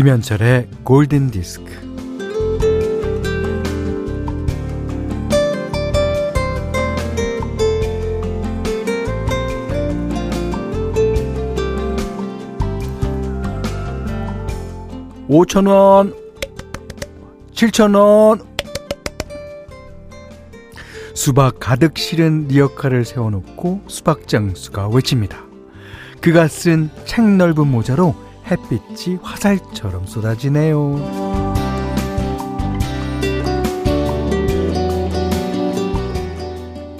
김현철의 골든 디스크. 오천 원, 칠천 원. 수박 가득 실은 리어카를 세워놓고 수박 장수가 외칩니다. 그가 쓴 책 넓은 모자로 햇빛이 화살처럼 쏟아지네요.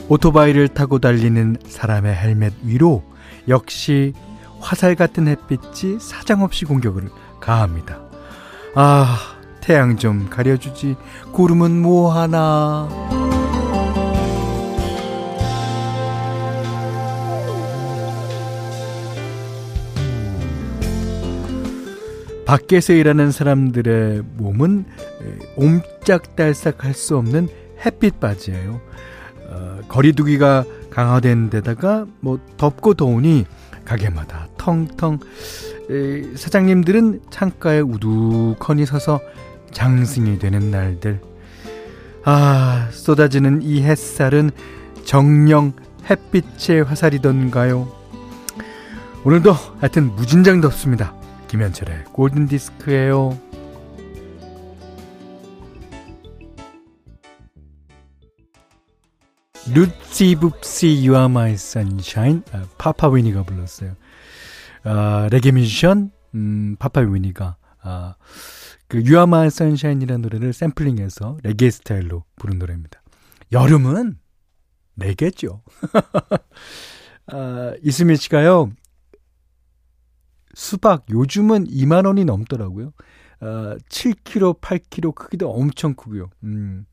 오토바이를 타고 달리는 사람의 헬멧 위로 역시 화살 같은 햇빛이 사정없이 공격을 가합니다. 아, 태양 좀 가려주지. 구름은 뭐하나. 밖에서 일하는 사람들의 몸은 옴짝달싹할 수 없는 햇빛 바지예요. 어, 거리두기가 강화된 데다가 뭐 덥고 더우니 가게마다 텅텅. 에, 사장님들은 창가에 우두커니 서서 장승이 되는 날들. 아 쏟아지는 이 햇살은 정령 햇빛의 화살이던가요? 오늘도 하여튼 무진장 덥습니다 김현철의 골든디스크예요. 루시 붑시 You Are My Sunshine 아, 파파 위니가 불렀어요. 아, 레게 뮤지션 음, 파파 위니가 아, 그 Are My Sunshine이라는 노래를 샘플링해서 레게 스타일로 부른 노래입니다. 여름은 레게죠. 아, 이수민 씨가요. 수박 요즘은 2만 원이 넘더라고요. 어, 7kg, 8kg 크기도 엄청 크고요. 음,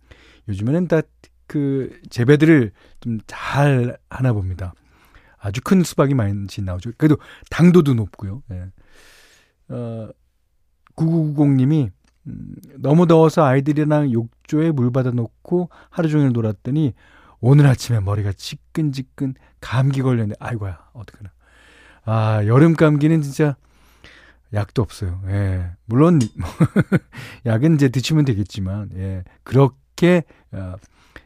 요즘에는 다 그 재배들을 좀 잘 하나 봅니다. 아주 큰 수박이 많이 나오죠. 그래도 당도도 높고요. 예. 어, 9990님이 음, 너무 더워서 아이들이랑 욕조에 물 받아 놓고 하루 종일 놀았더니 오늘 아침에 머리가 지끈지끈 감기 걸렸는데 아이고야 어떡하나 아, 여름 감기는 진짜 약도 없어요. 예. 물론 약은 이제 드시면 되겠지만 예. 그렇게 어,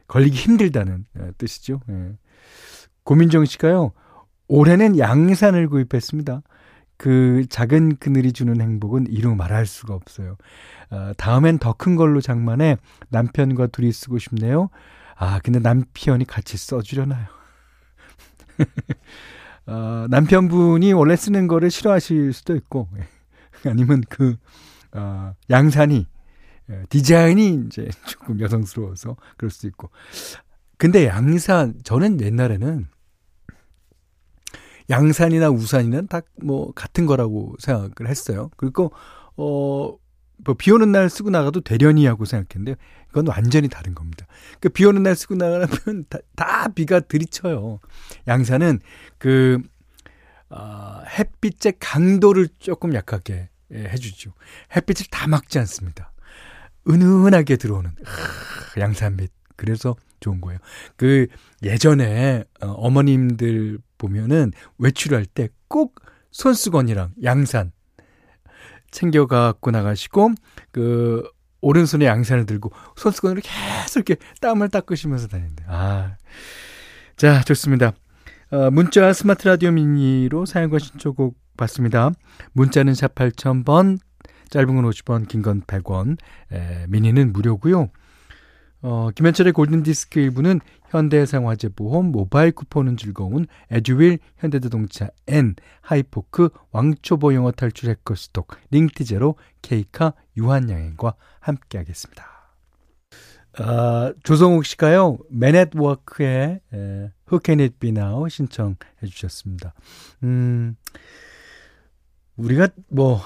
걸리기 힘들다는 예, 뜻이죠. 예. 고민정 씨가요. 올해는 양산을 구입했습니다. 그 작은 그늘이 주는 행복은 이루 말할 수가 없어요. 어, 다음엔 더 큰 걸로 장만해 남편과 둘이 쓰고 싶네요. 아, 근데 남편이 같이 써주려나요? 어, 남편분이 원래 쓰는 거를 싫어하실 수도 있고, 아니면 그, 어, 양산이, 예, 디자인이 이제 조금 여성스러워서 그럴 수도 있고. 근데 양산, 저는 옛날에는 양산이나 우산이는 다 뭐 같은 거라고 생각을 했어요. 그리고, 어, 뭐 비 오는 날 쓰고 나가도 되려니 하고 생각했는데 그건 완전히 다른 겁니다. 그비 오는 날 쓰고 나가면 다, 다 비가 들이쳐요. 양산은 그 어, 햇빛의 강도를 조금 약하게 예, 해주죠. 햇빛을 다 막지 않습니다. 은은하게 들어오는 아, 양산빛. 그래서 좋은 거예요. 그 예전에 어, 어머님들 보면은 외출할 때 꼭 손수건이랑 양산 챙겨갖고 나가시고 그 오른손에 양산을 들고 손수건으로 계속 이렇게 땀을 닦으시면서 다니는데 아. 자, 좋습니다. 어, 문자 스마트 라디오 미니로 사용과 신청곡 받습니다. 문자는 샵 8000번, 짧은 건 50원, 긴 건 100원, 에, 미니는 무료고요. 어, 김현철의 골든디스크 일부는 현대해상화재보험, 모바일 쿠폰은 즐거운, 에듀윌, 현대자동차, N, 하이포크, 왕초보 영어 탈출 해커스톡, 링티제로, 케이카, 유한양행과 함께하겠습니다. 아, 조성욱 씨가요, It Be Now 신청해 주셨습니다. 음, 우리가 뭐,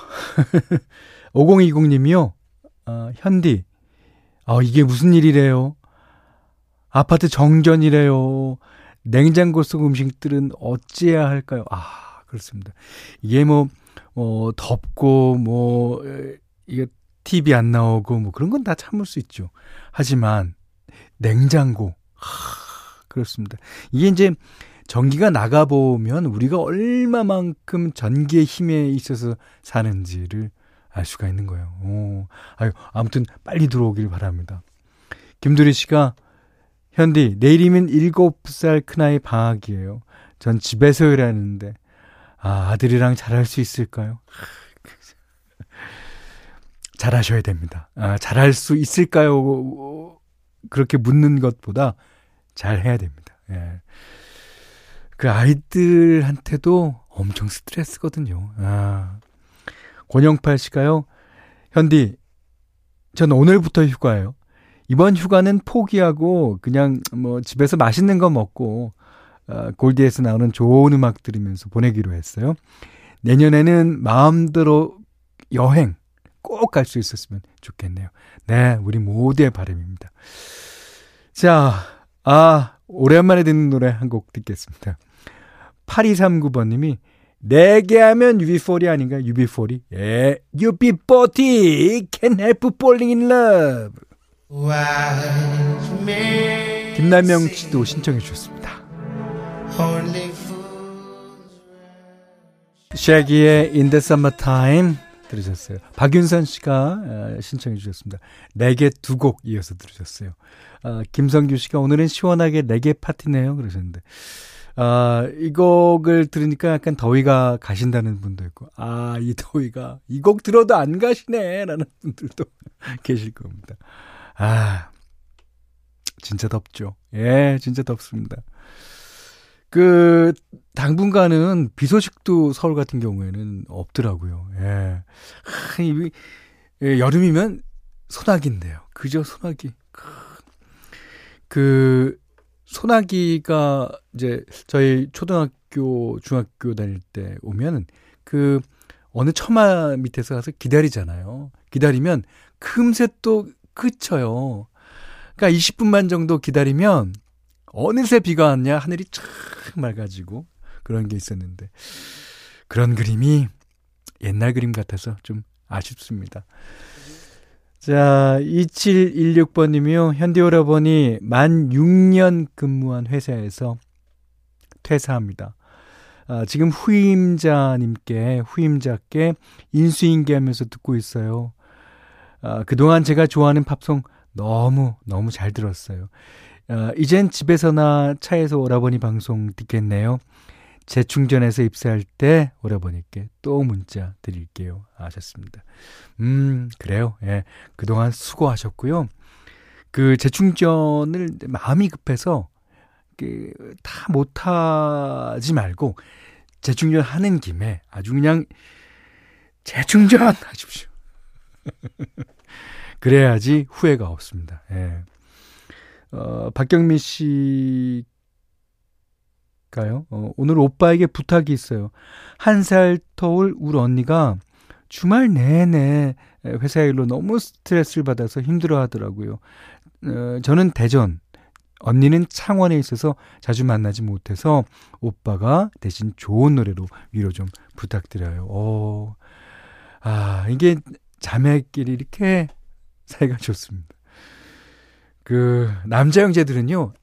5020님이요, 어, 현디, 아, 이게 무슨 일이래요? 아파트 정전이래요. 냉장고 속 음식들은 어찌해야 할까요? 아, 그렇습니다. 이게 뭐, 어, 덥고, 뭐, 이게 TV 안 나오고, 뭐 그런 건 다 참을 수 있죠. 하지만, 냉장고, 하, 그렇습니다. 이게 이제 전기가 나가보면 우리가 얼마만큼 전기의 힘에 있어서 사는지를 알 수가 있는 거예요. 오, 아유, 아무튼 빨리 들어오길 바랍니다. 김두리 씨가 현디 내일이면 7살 큰아이 방학이에요. 전 집에서 일하는데 아, 아들이랑 잘할 수 있을까요? 잘하셔야 됩니다. 아, 잘할 수 있을까요? 그렇게 묻는 것보다 잘해야 됩니다. 예. 그 아이들한테도 엄청 스트레스거든요. 아. 권영팔 씨가요, 현디, 전 오늘부터 휴가예요. 이번 휴가는 포기하고 그냥 뭐 집에서 맛있는 거 먹고 어, 골디에서 나오는 좋은 음악 들으면서 보내기로 했어요. 내년에는 마음대로 여행 꼭 갈 수 있었으면 좋겠네요. 네, 우리 모두의 바람입니다. 자, 아, 오랜만에 듣는 노래 한 곡 듣겠습니다. 8239번님이 내게 하면 UB40 아닌가? UB40? 예, UB40 can help falling in love. 김남명 씨도 신청해 주셨습니다. 샤기의 In the Summertime 들으셨어요. 박윤선 씨가 신청해 주셨습니다. 네개 두 곡 이어서 들으셨어요. 아, 김성규 씨가 오늘은 시원하게 네 개 파티네요. 그러셨는데. 아, 이 곡을 들으니까 약간 더위가 가신다는 분도 있고, 아, 이 더위가, 이 곡 들어도 안 가시네. 라는 분들도 계실 겁니다. 아, 진짜 덥죠. 예, 진짜 덥습니다. 그, 당분간은 비 소식도 서울 같은 경우에는 없더라고요. 예. 하, 이, 예, 여름이면 소나기인데요. 그저 소나기. 그, 소나기가 이제 저희 초등학교, 중학교 다닐 때 오면 그 어느 처마 밑에서 가서 기다리잖아요. 기다리면 금세 또 그쳐요. 그러니까 20분만 정도 기다리면 어느새 비가 왔냐 하늘이 쫙 맑아지고 그런 게 있었는데 그런 그림이 옛날 그림 같아서 좀 아쉽습니다. 자, 2716번님이요. 현디 오라버니 만 6년 근무한 회사에서 퇴사합니다. 아, 지금 후임자님께, 후임자께 인수인계하면서 듣고 있어요. 아, 그동안 제가 좋아하는 팝송 너무, 너무 잘 들었어요. 아, 이젠 집에서나 차에서 오라버니 방송 듣겠네요. 재충전해서 입사할 때 오라버니께 또 문자 드릴게요. 하셨습니다. 음, 그래요. 예. 그동안 수고하셨고요. 그 재충전을 마음이 급해서 그다 못하지 말고 재충전 하는 김에 아주 그냥 재충전 하십시오. 그래야지 후회가 없습니다. 예. 어, 박경민 씨 가요? 어, 오늘 오빠에게 부탁이 있어요. 한 살 터울 우리 언니가 주말 내내 회사 일로 너무 스트레스를 받아서 힘들어 하더라고요. 어, 저는 대전, 언니는 창원에 있어서 자주 만나지 못해서 오빠가 대신 좋은 노래로 위로 좀 부탁드려요. 어, 아, 이게 자매끼리 이렇게 사이가 좋습니다. 그, 남자 형제들은요,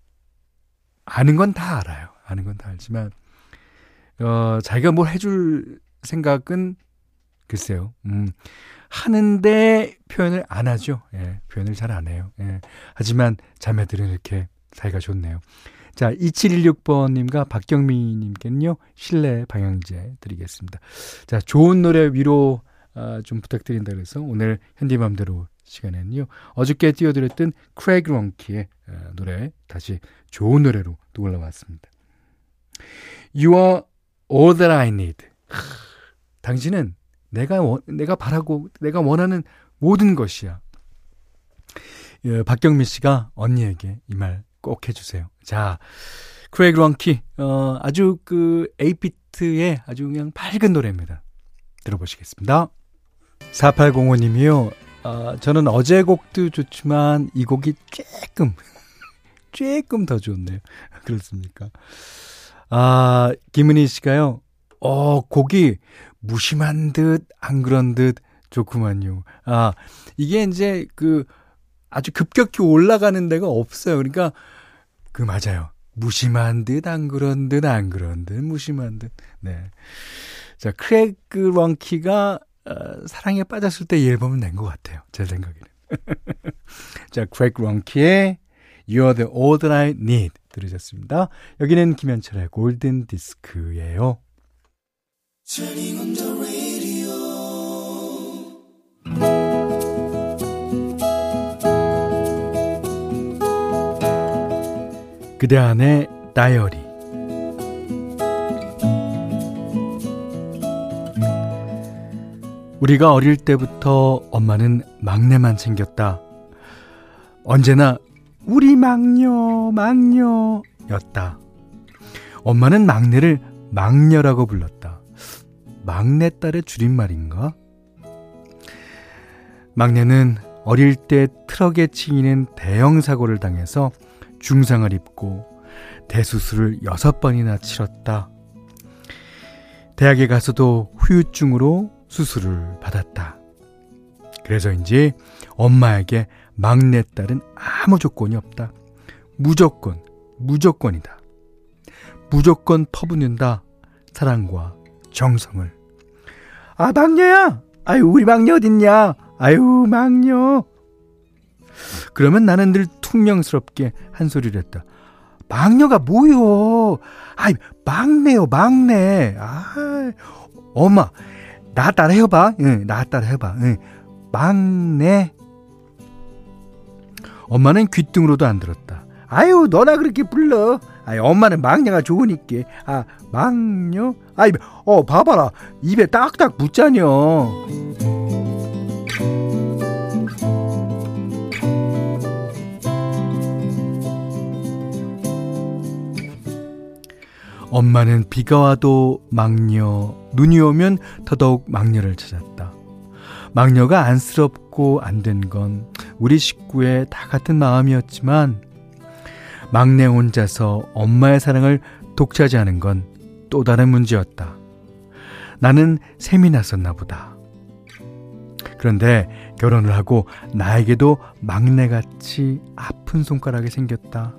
아는 건 다 알아요. 아는 건 다 알지만, 어, 자기가 뭘 해줄 생각은 글쎄요. 음, 하는데 표현을 안 하죠. 예, 표현을 잘 안 해요. 예. 하지만 자매들은 이렇게 사이가 좋네요. 자, 2716번님과 박경미님께는요, 실내 방향제 드리겠습니다. 자, 좋은 노래 위로 아, 좀 부탁드린다 그래서 오늘 현디맘대로 시간에는요, 어저께 띄워드렸던 크레이그 런키의 아, 노래 다시 좋은 노래로 또 올라왔습니다. You are all that I need. 당신은 내가 원, 내가 바라고 내가 원하는 모든 것이야. 예, 박경민 씨가 언니에게 이 말 꼭 해주세요. 자, 크레이그 런키, 어, 아주 그 에이피트의 아주 그냥 밝은 노래입니다. 들어보시겠습니다. 4805님이요. 어, 저는 어제 곡도 좋지만 이 곡이 조금, 조금 더 좋네요. 그렇습니까? 아, 김은희 씨가요. 어, 곡이 무심한 듯, 안 그런 듯 좋구만요. 아, 이게 이제 그 아주 급격히 올라가는 데가 없어요. 그러니까 그 맞아요. 무심한 듯, 안 그런 듯, 안 그런 듯, 무심한 듯. 네. 자, 크레그 런키가 어, 사랑에 빠졌을 때 이 앨범은 낸것 같아요. 제 생각에는. 자, 크레이크 런키의 You're the That I Need 들으셨습니다. 여기는 김현철의 골든 디스크예요. 그대 안의 다이어리 우리가 어릴 때부터 엄마는 막내만 챙겼다. 언제나 우리 막녀, 막녀였다. 엄마는 막내를 막녀라고 불렀다. 막내딸의 줄임말인가? 막내는 어릴 때 트럭에 치이는 대형 사고를 당해서 중상을 입고 대수술을 여섯 번이나 치렀다. 대학에 가서도 후유증으로 수술을 받았다. 그래서인지 엄마에게 막내딸은 아무 조건이 없다. 무조건, 무조건이다. 무조건 퍼붓는다. 사랑과 정성을. 아, 막녀야! 아유, 우리 막녀 어딨냐? 아유, 막녀. 그러면 나는 늘 퉁명스럽게 한 소리를 했다. 막녀가 뭐요? 아이, 막내요, 막내. 아, 엄마, 나 따라 해봐. 응, 나 따라 해봐. 응. 막내. 엄마는 귀등으로도 안 들었다. 아유, 너나 그렇게 불러. 아유, 엄마는 막내가 좋으니까. 아, 막녀? 아이, 어, 봐봐라. 입에 딱딱 붙자녀. 엄마는 비가 와도 막녀, 눈이 오면 더더욱 막녀를 찾았다. 막녀가 안쓰럽고 안 된 건 우리 식구의 다 같은 마음이었지만 막내 혼자서 엄마의 사랑을 독차지하는 건 또 다른 문제였다. 나는 셈이 났었나 보다. 그런데 결혼을 하고 나에게도 막내같이 아픈 손가락이 생겼다.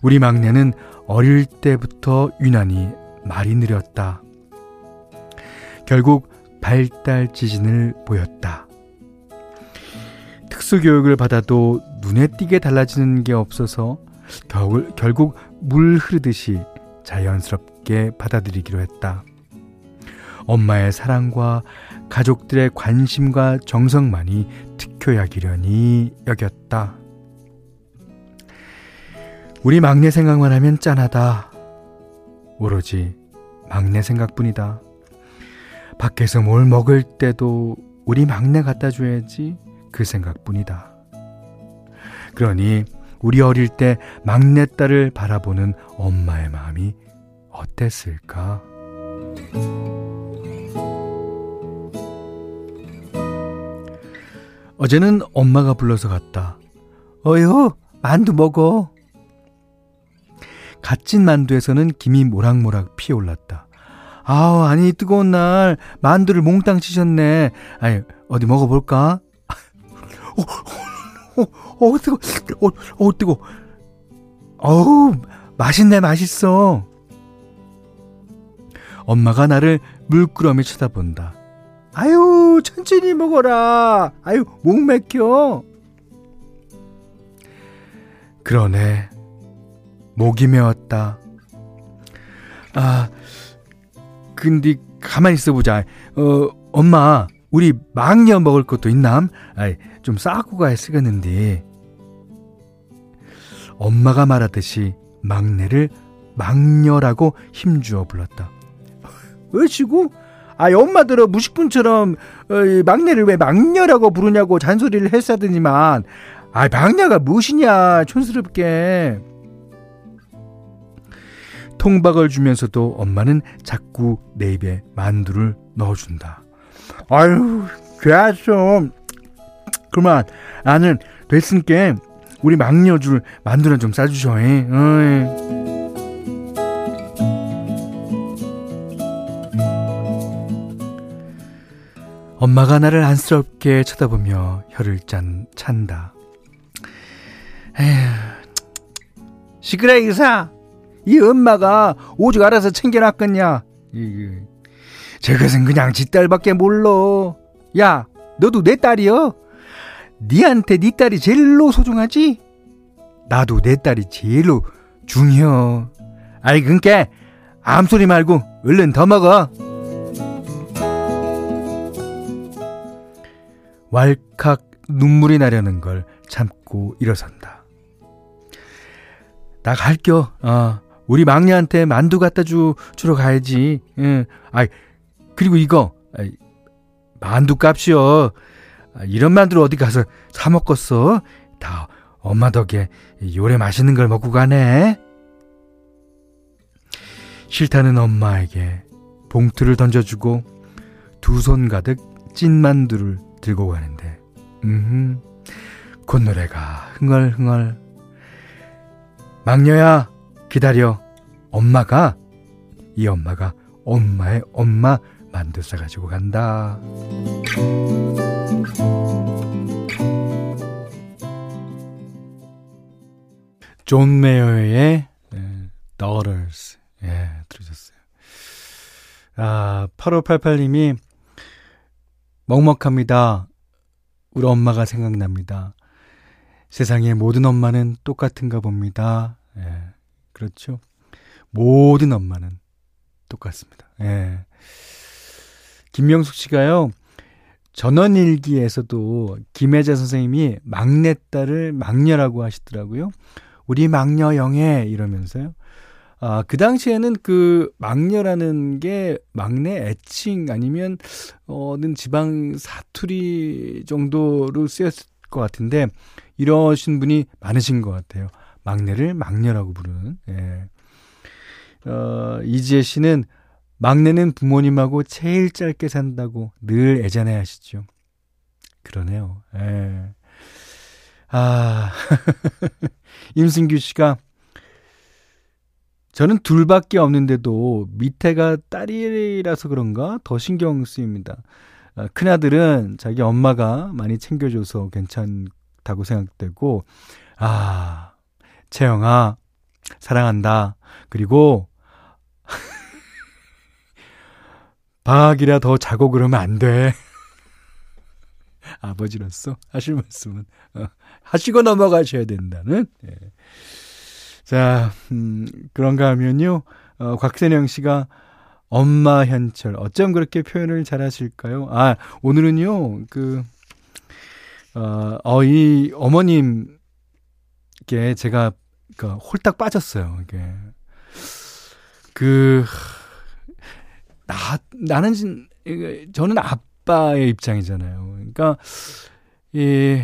우리 막내는 어릴 때부터 유난히 말이 느렸다. 결국 발달 지진을 보였다. 특수 교육을 받아도 눈에 띄게 달라지는 게 없어서 결, 결국 물 흐르듯이 자연스럽게 받아들이기로 했다. 엄마의 사랑과 가족들의 관심과 정성만이 특효약이려니 여겼다. 우리 막내 생각만 하면 짠하다. 오로지 막내 생각뿐이다. 밖에서 뭘 먹을 때도 우리 막내 갖다 줘야지 그 생각뿐이다. 그러니 우리 어릴 때 막내딸을 바라보는 엄마의 마음이 어땠을까? 어제는 엄마가 불러서 갔다. 어휴, 만두 먹어. 갓진 만두에서는 김이 모락모락 피어올랐다. 아우, 아니, 뜨거운 날, 만두를 몽땅 치셨네. 아니, 어디 먹어볼까? 어, 어, 어, 어, 뜨거, 어, 어, 뜨거. 어우, 맛있네, 맛있어. 엄마가 나를 물끄러미 쳐다본다. 아유, 천천히 먹어라. 아유, 목 맥혀. 그러네. 목이 메었다. 아, 근데 가만히 있어보자. 어, 엄마, 우리 막녀 먹을 것도 있남? 아이, 좀 싸고 가야 쓰겠는데. 엄마가 말하듯이 막내를 막녀라고 힘주어 불렀다. 어시고? 아, 엄마들은 무식분처럼 어, 막내를 왜 막녀라고 부르냐고 잔소리를 했사더니만 아, 막녀가 무엇이냐, 촌스럽게. 통박을 주면서도 엄마는 자꾸 내 입에 만두를 넣어준다. 아유, 좋았어. 그만, 나는 됐으니까 우리 막녀줄 만두나 좀 싸주셔. 어이. 엄마가 나를 안쓰럽게 쳐다보며 혀를 짠, 찬다. 에휴, 시끄러, 이사! 이 엄마가 오죽 알아서 챙겨놨겠냐. 저것은 그냥 지 딸밖에 몰라. 야, 너도 내 딸이여. 니한테 니 딸이 제일로 소중하지? 나도 내 딸이 제일로 중요. 아이, 그니까, 암소리 말고, 얼른 더 먹어. 왈칵 눈물이 나려는 걸 참고 일어선다. 나 갈겨. 어, 우리 막내한테 만두 갖다 주, 주러 가야지. 응. 아이, 그리고 이거, 아이, 만두 값이요. 아, 이런 만두를 어디 가서 사 먹겠어? 다 엄마 덕에 요래 맛있는 걸 먹고 가네. 싫다는 엄마에게 봉투를 던져주고 두 손 가득 찐 만두를 들고 가는데, 음, 콧노래가 흥얼흥얼. 막녀야, 기다려. 엄마가, 이 엄마가 엄마의 엄마 만두 싸가지고 간다. 존 메이어의 예, Daughters. 예, 들으셨어요. 아, 8588님이 먹먹합니다. 우리 엄마가 생각납니다. 세상의 모든 엄마는 똑같은가 봅니다. 예, 그렇죠. 모든 엄마는 똑같습니다. 예. 김명숙 씨가요, 전원일기에서도 김혜자 선생님이 막내딸을 막녀라고 하시더라고요. 우리 막녀 영애 이러면서요. 아, 그 당시에는 그 막녀라는 게 막내 애칭 아니면 어는 지방 사투리 정도로 쓰였을 것 같은데 이러신 분이 많으신 것 같아요. 막내를 막녀라고 부르는. 예. 어, 이지혜 씨는 막내는 부모님하고 제일 짧게 산다고 늘 애잔해 하시죠. 그러네요. 예. 아, 임승규 씨가 저는 둘밖에 없는데도 밑에가 딸이라서 그런가 더 신경 쓰입니다. 아, 큰아들은 자기 엄마가 많이 챙겨줘서 괜찮다고 생각되고, 아, 채영아, 사랑한다. 그리고, 방학이라 더 자고 그러면 안 돼. 아버지로서 하실 말씀은 어, 하시고 넘어가셔야 된다는. 예. 자, 음, 그런가 하면요. 어, 곽세령 씨가 엄마 현철. 어쩜 그렇게 표현을 잘 하실까요? 아, 오늘은요, 그, 어, 어, 이 어머님께 제가, 그, 홀딱 빠졌어요. 이게. 그, 나, 나는, 저는 아빠의 입장이잖아요. 그러니까, 이,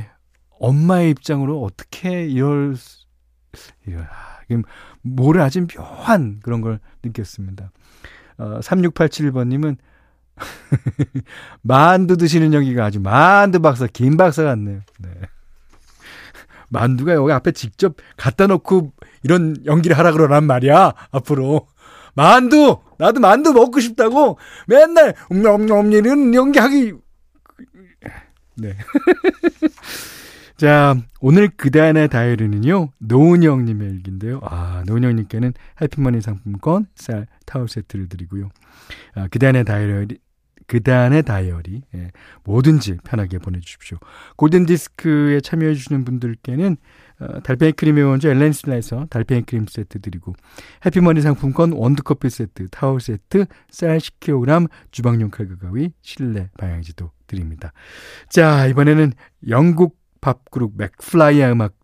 엄마의 입장으로 어떻게 이럴, 이거, 뭐를 아주 묘한 그런 걸 느꼈습니다. 어, 3687번님은 만두 드시는 여기가 아주 만두 박사, 김 박사 같네요. 네. 만두가 여기 앞에 직접 갖다 놓고 이런 연기를 하라 그러란 말이야, 앞으로. 만두! 나도 만두 먹고 싶다고 맨날, 이런 연기하기. 네. 자, 오늘 그대안의 다이어리는요, 노은영님의 일기인데요. 아, 노은영님께는 해피머니 상품권, 쌀, 타월 세트를 드리고요. 아, 그대안의 다이어리, 그대안의 다이어리, 예, 뭐든지 편하게 보내주십시오. 골든 디스크에 참여해 주시는 분들께는 어, 달팽이 크림의 원조 엘렌실라에서 달팽이 크림 세트 드리고 해피머니 상품권 원두커피 세트, 타월 세트, 쌀 10kg, 주방용 칼과 가위, 실내 방향제도 드립니다. 자, 이번에는 영국 팝그룹 맥플라이의 음악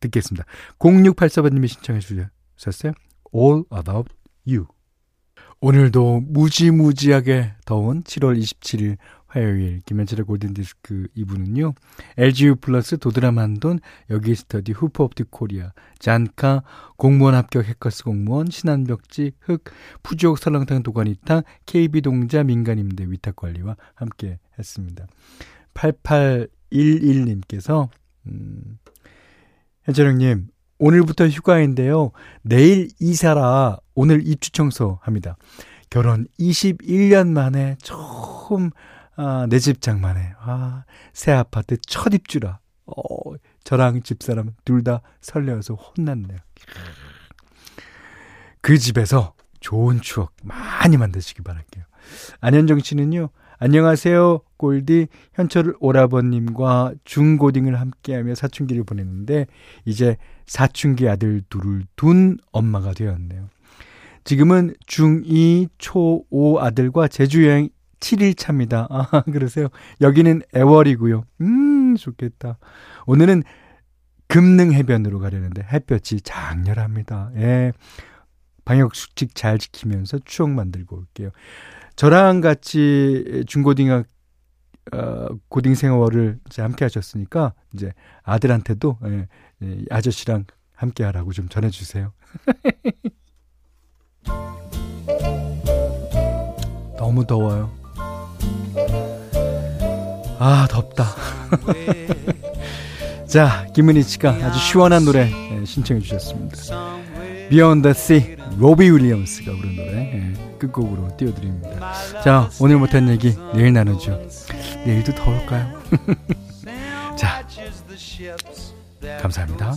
듣겠습니다. 0684번님이 신청해 주셨어요. All About You. 오늘도 무지무지하게 더운 7월 27일 화요일 김현철의 골든디스크 2부는요. LGU 플러스 도드라만돈 여기 스터디 후퍼 옵틱 코리아 잔카 공무원 합격 해커스 공무원 신한벽지 흑 푸주옥 설렁탕 도가니탕 KB동자 민간임대 위탁관리와 함께 했습니다. 8811님께서 음, 현철 형님 오늘부터 휴가인데요. 내일 이사라 오늘 입주 청소합니다. 결혼 21년 만에 처음 아, 내 집 장만해. 아, 새 아파트 첫 입주라. 어, 저랑 집사람 둘 다 설레어서 혼났네요. 그 집에서 좋은 추억 많이 만드시기 바랄게요. 안현정 씨는요, 안녕하세요. 골디 현철 오라버님과 중고딩을 함께하며 사춘기를 보냈는데 이제 사춘기 아들 둘을 둔 엄마가 되었네요. 지금은 중2, 초5 아들과 제주 여행 7일 차입니다. 아, 그러세요. 여기는 애월이고요. 음, 좋겠다. 오늘은 금능 해변으로 가려는데 햇볕이 장렬합니다. 예. 방역 수칙 잘 지키면서 추억 만들고 올게요. 저랑 같이 중고등학 어, 고딩 생활을 이제 함께 하셨으니까 이제 아들한테도 예, 예, 아저씨랑 함께 하라고 좀 전해 주세요. 너무 더워요. 아, 덥다. 자, 김은희 씨가 아주 시원한 노래 예, 신청해 주셨습니다. Beyond the Sea, 로비 윌리엄스가 부른 노래 예, 끝곡으로 띄워드립니다. 자, 오늘 못한 얘기 내일 나누죠. 내일도 더울까요? 자, 감사합니다.